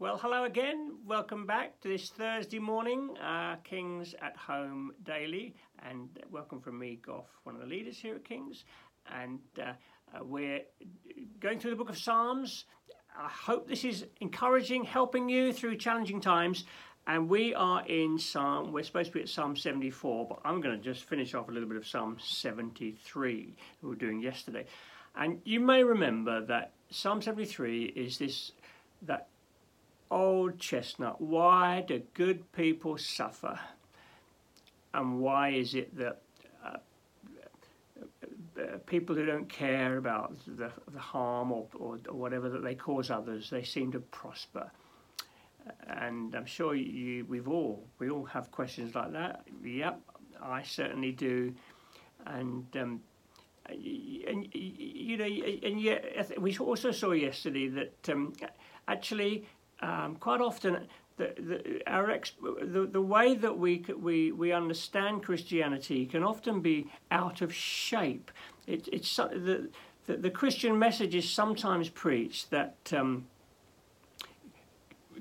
Well, hello again. Welcome back to this Thursday morning, uh, Kings at Home Daily, and welcome from me, Goff, one of the leaders here at Kings. And uh, uh, we're going through the book of Psalms. I hope this is encouraging, helping you through challenging times. And we are in Psalm, we're supposed to be at Psalm 74, but I'm going to just finish off a little bit of Psalm 73, we were doing yesterday. And you may remember that Psalm 73 is this, that old chestnut. Why do good people suffer? And why is it that uh, uh, people who don't care about the, the harm or, or, or, whatever that they cause others, they seem to prosper? And I'm sure you, we've all, we all have questions like that. Yep, I certainly do. And um, and you know, and yet we also saw yesterday that um, actually um, quite often the, the, our ex, the, the way that we, we, we understand Christianity can often be out of shape. It, it's the, the, the Christian message is sometimes preached that um,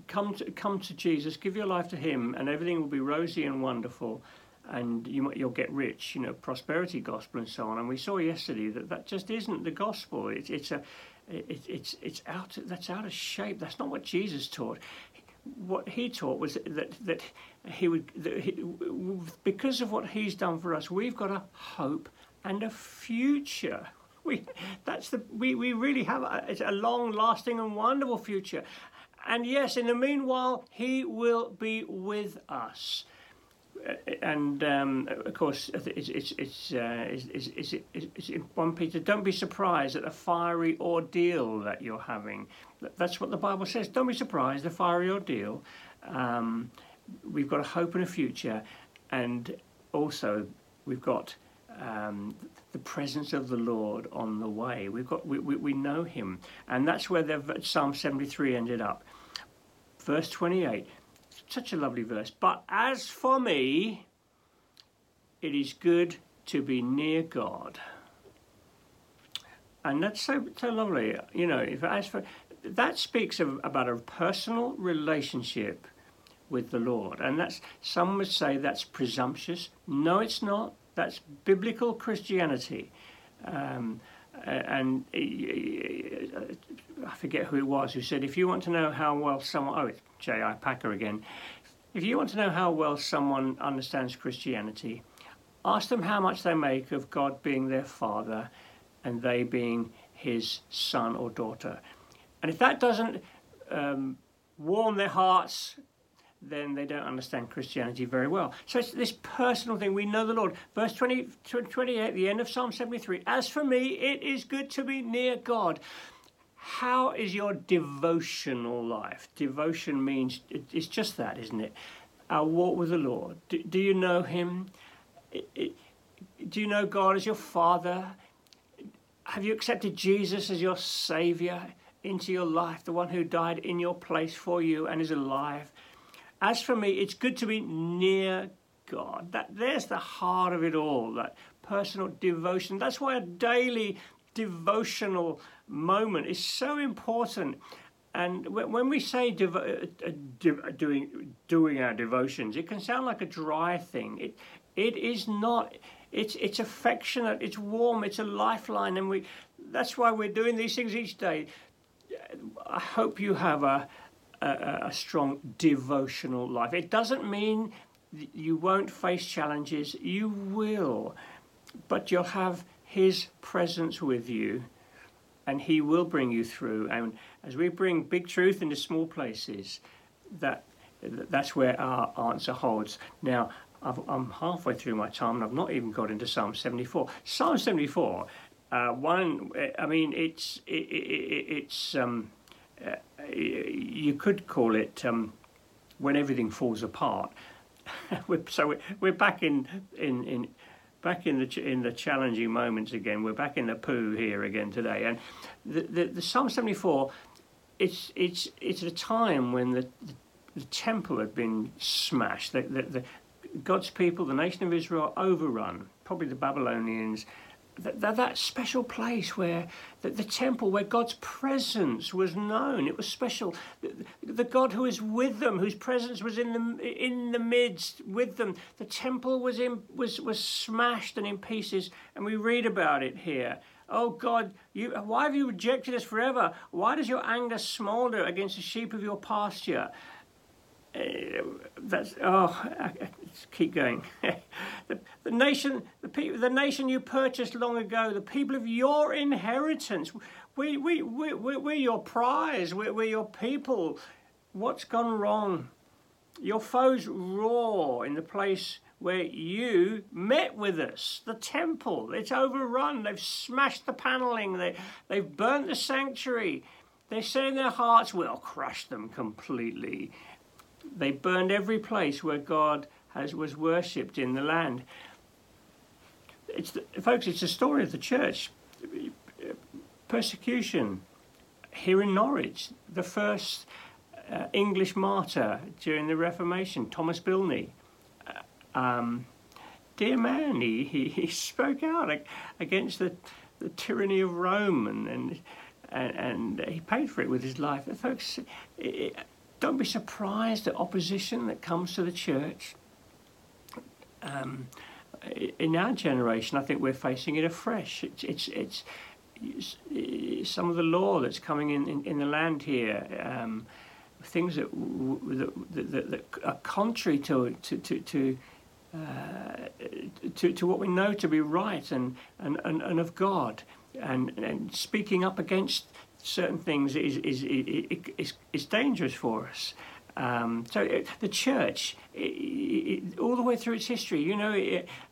come to come to Jesus, give your life to Him, and everything will be rosy and wonderful, and you you'll get rich. You know, prosperity gospel and so on. And we saw yesterday that that just isn't the gospel. It, it's a it, it's it's out that's out of shape. That's not what Jesus taught. What he taught was that that he would that he, because of what he's done for us, we've got a hope and a future. We that's the we, we really have a, a long lasting and wonderful future. And yes, in the meanwhile, he will be with us and um, of course, it's it's it's, uh, it's, it's, it's, it's one Peter. Don't be surprised at the fiery ordeal that you're having. That's what the Bible says. Don't be surprised the fiery ordeal. Um, we've got a hope and a future, and also we've got um, the presence of the Lord on the way. We've got we, we, we know Him, and that's where the Psalm 73 ended up. Verse 28 such a lovely verse. But as for me, it is good to be near God. And that's so, so lovely. You know, if as for that speaks of, about a personal relationship with the Lord. And that's some would say that's presumptuous. No, it's not. That's biblical Christianity. Um, and I forget who it was who said, if you want to know how well someone, oh, it's J.I. Packer again, if you want to know how well someone understands Christianity, ask them how much they make of God being their father and they being his son or daughter. And if that doesn't um, warm their hearts, then they don't understand Christianity very well. So it's this personal thing. We know the Lord. Verse 20, 28, the end of Psalm 73 As for me, it is good to be near God. How is your devotional life? Devotion means it's just that, isn't it? Our walk with the Lord. Do, do you know Him? do you know God as your Father? Have you accepted Jesus as your Savior into your life, the one who died in your place for you and is alive? As for me, it's good to be near God. That there's the heart of it all. That personal devotion. That's why a daily devotional moment is so important. And when we say devo- uh, uh, doing doing our devotions, it can sound like a dry thing. It it is not. It's it's affectionate. It's warm. It's a lifeline, and we. That's why we're doing these things each day. I hope you have a a, a strong devotional life. It doesn't mean you won't face challenges. You will, but you'll have His presence with you, and He will bring you through. And as we bring big truth into small places, that that's where our answer holds. Now, i am halfway through my time, and I've not even got into Psalm 74. Psalm 74, uh, one, I mean, it's it, it, it's um, uh, you could call it um, when everything falls apart. so we're back in, in, in back in the in the challenging moments again. We're back in the poo here again today, and the the, the Psalm seventy four. It's it's it's a time when the, the, the temple had been smashed. The, the, the, God's people, the nation of Israel, overrun. Probably the Babylonians that, that, that special place where the, the, temple, where God's presence was known. It was special. The, the, God who is with them, whose presence was in the in the midst with them. The temple was in was was smashed and in pieces, and we read about it here. Oh God, you, why have you rejected us forever? Why does your anger smolder against the sheep of your pasture? Uh, that's oh, I, keep going. the, the, nation, the people, the nation you purchased long ago, the people of your inheritance. We, we, we, we, we're your prize. We're, we're your people. What's gone wrong? Your foes roar in the place where you met with us. The temple, it's overrun. They've smashed the paneling. They, they've burnt the sanctuary. They say in their hearts, we'll crush them completely. They burned every place where God has, was worshipped in the land. It's the, folks, it's the story of the church. Persecution here in Norwich, the first uh, English martyr during the Reformation, Thomas Bilney. Uh, um, dear man, he, he, he, spoke out against the, the tyranny of Rome and, and, and, and he paid for it with his life. Folks, it, don't be surprised at opposition that comes to the church. Um, in our generation, I think we're facing it afresh. It's, it's, it's, it's some of the law that's coming in, in, in the land here, um, things that, that, that, that, are contrary to, to, to, uh, to, to what we know to be right and, and, and, and of God, and, and speaking up against certain things is, is, is, is, dangerous for us. Um, so it, the church, it, it, all the way through its history, you know,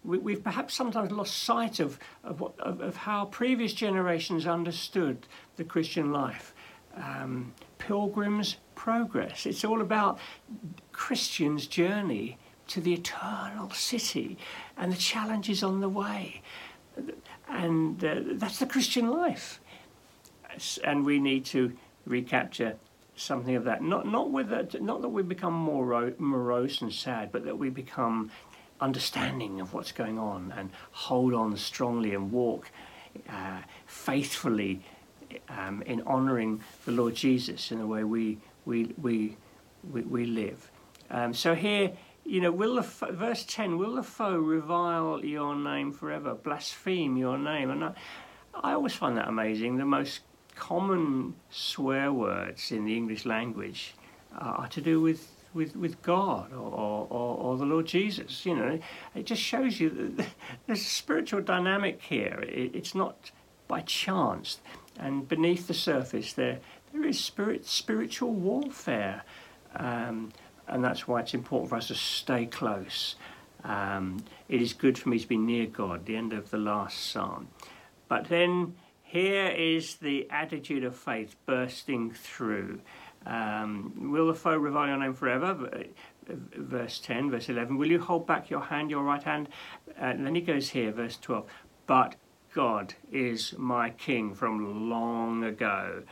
we, have perhaps sometimes lost sight of, of, what, of, of, how previous generations understood the Christian life. Um, pilgrim's progress. It's all about Christians' journey to the eternal city and the challenges on the way. And uh, that's the Christian life and we need to recapture something of that. Not not with that, not that we become more morose and sad, but that we become understanding of what's going on and hold on strongly and walk uh, faithfully um, in honouring the Lord Jesus in the way we we we we, we live. Um, so here. You know, will the verse ten? Will the foe revile your name forever, blaspheme your name? And I, I always find that amazing. The most common swear words in the English language are to do with with, with God or, or, or, the Lord Jesus. You know, it just shows you that there's a spiritual dynamic here. It, it's not by chance. And beneath the surface, there there is spirit spiritual warfare, um, and that's why it's important for us to stay close. Um, it is good for me to be near God. The end of the last psalm, but then here is the attitude of faith bursting through. Um, will the foe revile your name forever? Verse 10, verse 11. Will you hold back your hand, your right hand? And then he goes here, verse 12. But God is my king from long ago.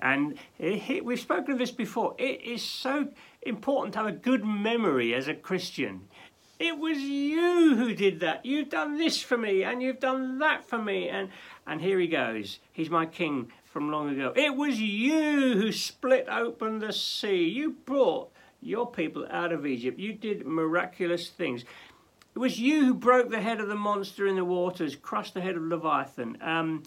And it, we've spoken of this before. It is so important to have a good memory as a Christian. It was you who did that. You've done this for me and you've done that for me. And, and here he goes. He's my king from long ago. It was you who split open the sea. You brought your people out of Egypt. You did miraculous things. It was you who broke the head of the monster in the waters, crushed the head of Leviathan. Um,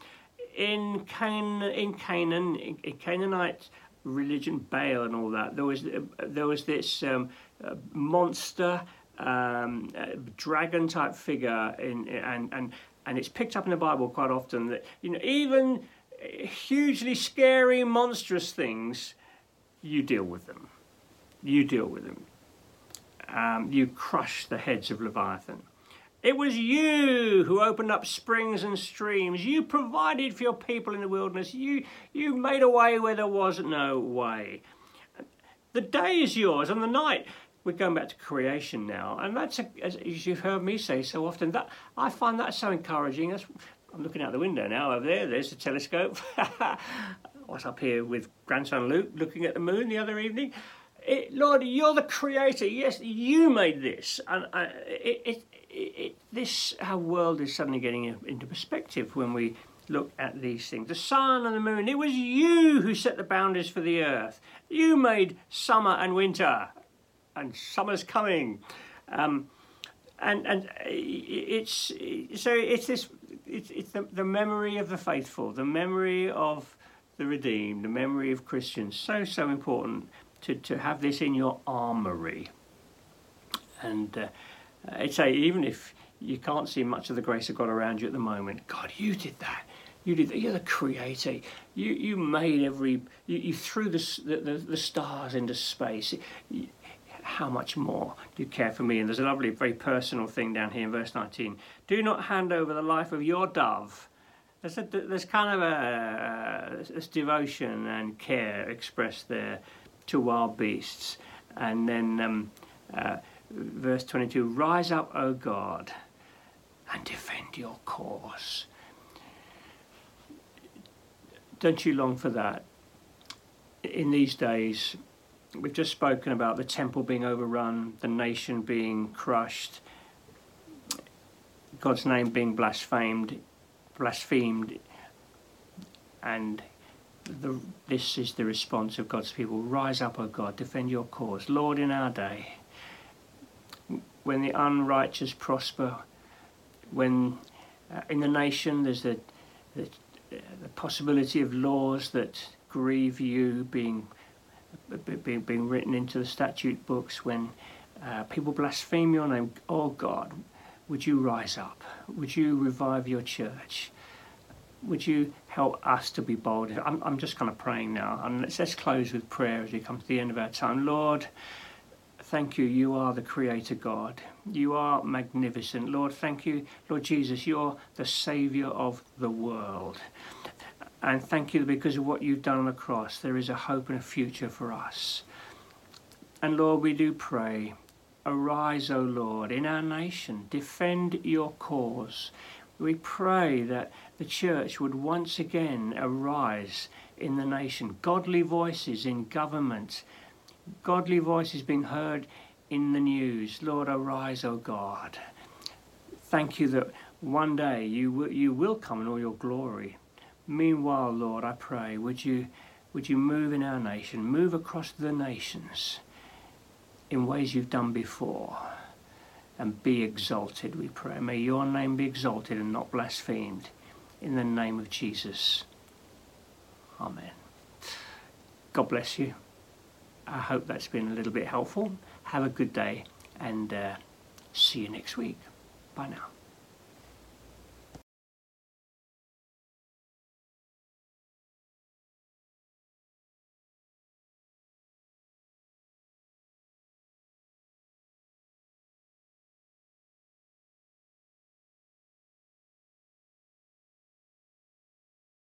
in, Can- in Canaan, in, Canaanite religion, Baal and all that, there was, uh, there was this um, uh, monster um, dragon type figure in, and, and, and it's picked up in the Bible quite often that, you know, even hugely scary, monstrous things, you deal with them. You deal with them. Um, you crush the heads of Leviathan. It was you who opened up springs and streams. You provided for your people in the wilderness. You, you made a way where there was no way. The day is yours and the night we're going back to creation now, and that's a, as you've heard me say so often. That I find that so encouraging. That's, I'm looking out the window now. Over there, there's the telescope. I was up here with grandson Luke looking at the moon the other evening. it, Lord, you're the creator. Yes, you made this. And uh, it, it, it, this, our world is suddenly getting into perspective when we look at these things. The sun and the moon, it was you who set the boundaries for the earth. You made summer and winter, and summer's coming. Um, and and it's so it's this it's, it's the, the memory of the faithful, the memory of the redeemed, the memory of Christians. So so important to, to have this in your armory. And uh, I'd say even if you can't see much of the grace of God around you at the moment, God, you did that. You did that. You're the creator. You you made every. You, you threw the, the the stars into space. You, how much more do you care for me? And there's a lovely, very personal thing down here in verse 19. Do not hand over the life of your dove. There's, a, there's kind of a, a, devotion and care expressed there to wild beasts. And then um, uh, verse 22 Rise up, O God, and defend your cause. Don't you long for that? In these days, we've just spoken about the temple being overrun, the nation being crushed, God's name being blasphemed, blasphemed, and the, this is the response of God's people. Rise up, O God, defend your cause. Lord, in our day, when the unrighteous prosper, when uh, in the nation there's the, the, the possibility of laws that grieve you being, being written into the statute books when uh, people blaspheme your name. Oh God, would you rise up? Would you revive your church? Would you help us to be bold? I'm, I'm just kind of praying now. And let's, let's close with prayer as we come to the end of our time. Lord, thank you. You are the Creator God. You are magnificent. Lord, thank you. Lord Jesus, you're the Saviour of the world. And thank you because of what you've done on the cross. There is a hope and a future for us. And Lord, we do pray. Arise, O Lord, in our nation. Defend your cause. We pray that the church would once again arise in the nation. Godly voices in government. Godly voices being heard in the news. Lord, arise, O God. Thank you that one day you will, you will come in all your glory. Meanwhile, Lord, I pray, would you, would you move in our nation, move across the nations in ways you've done before, and be exalted, we pray. May your name be exalted and not blasphemed. In the name of Jesus. Amen. God bless you. I hope that's been a little bit helpful. Have a good day and uh, see you next week. Bye now.